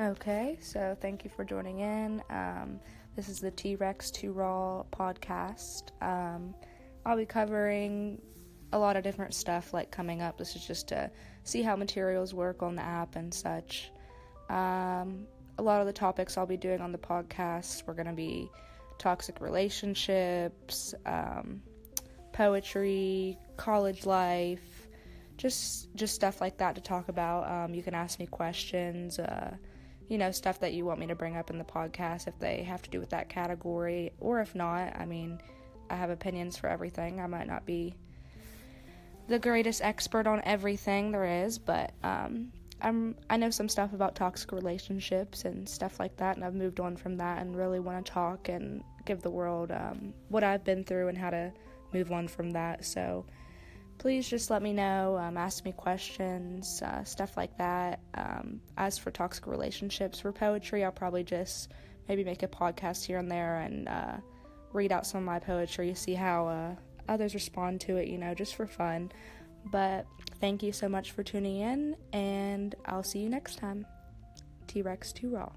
Okay, so thank you for joining in. Um, this is the T Rex 2 Raw podcast. Um, I'll be covering a lot of different stuff like coming up. This is just to see how materials work on the app and such. Um, a lot of the topics I'll be doing on the podcast we're going to be toxic relationships, um, poetry, college life, just just stuff like that to talk about. Um, you can ask me questions, uh, you know, stuff that you want me to bring up in the podcast if they have to do with that category, or if not. I mean, I have opinions for everything. I might not be the greatest expert on everything there is, but um, I'm I know some stuff about toxic relationships and stuff like that, and I've moved on from that and really want to talk and give the world um, what I've been through and how to move on from that. So please just let me know, um, ask me questions, uh, stuff like that. Um, as for toxic relationships, for poetry, I'll probably just maybe make a podcast here and there and uh, read out some of my poetry, see how uh, others respond to it, you know, just for fun. But thank you so much for tuning in, and I'll see you next time. T Rex 2 Raw.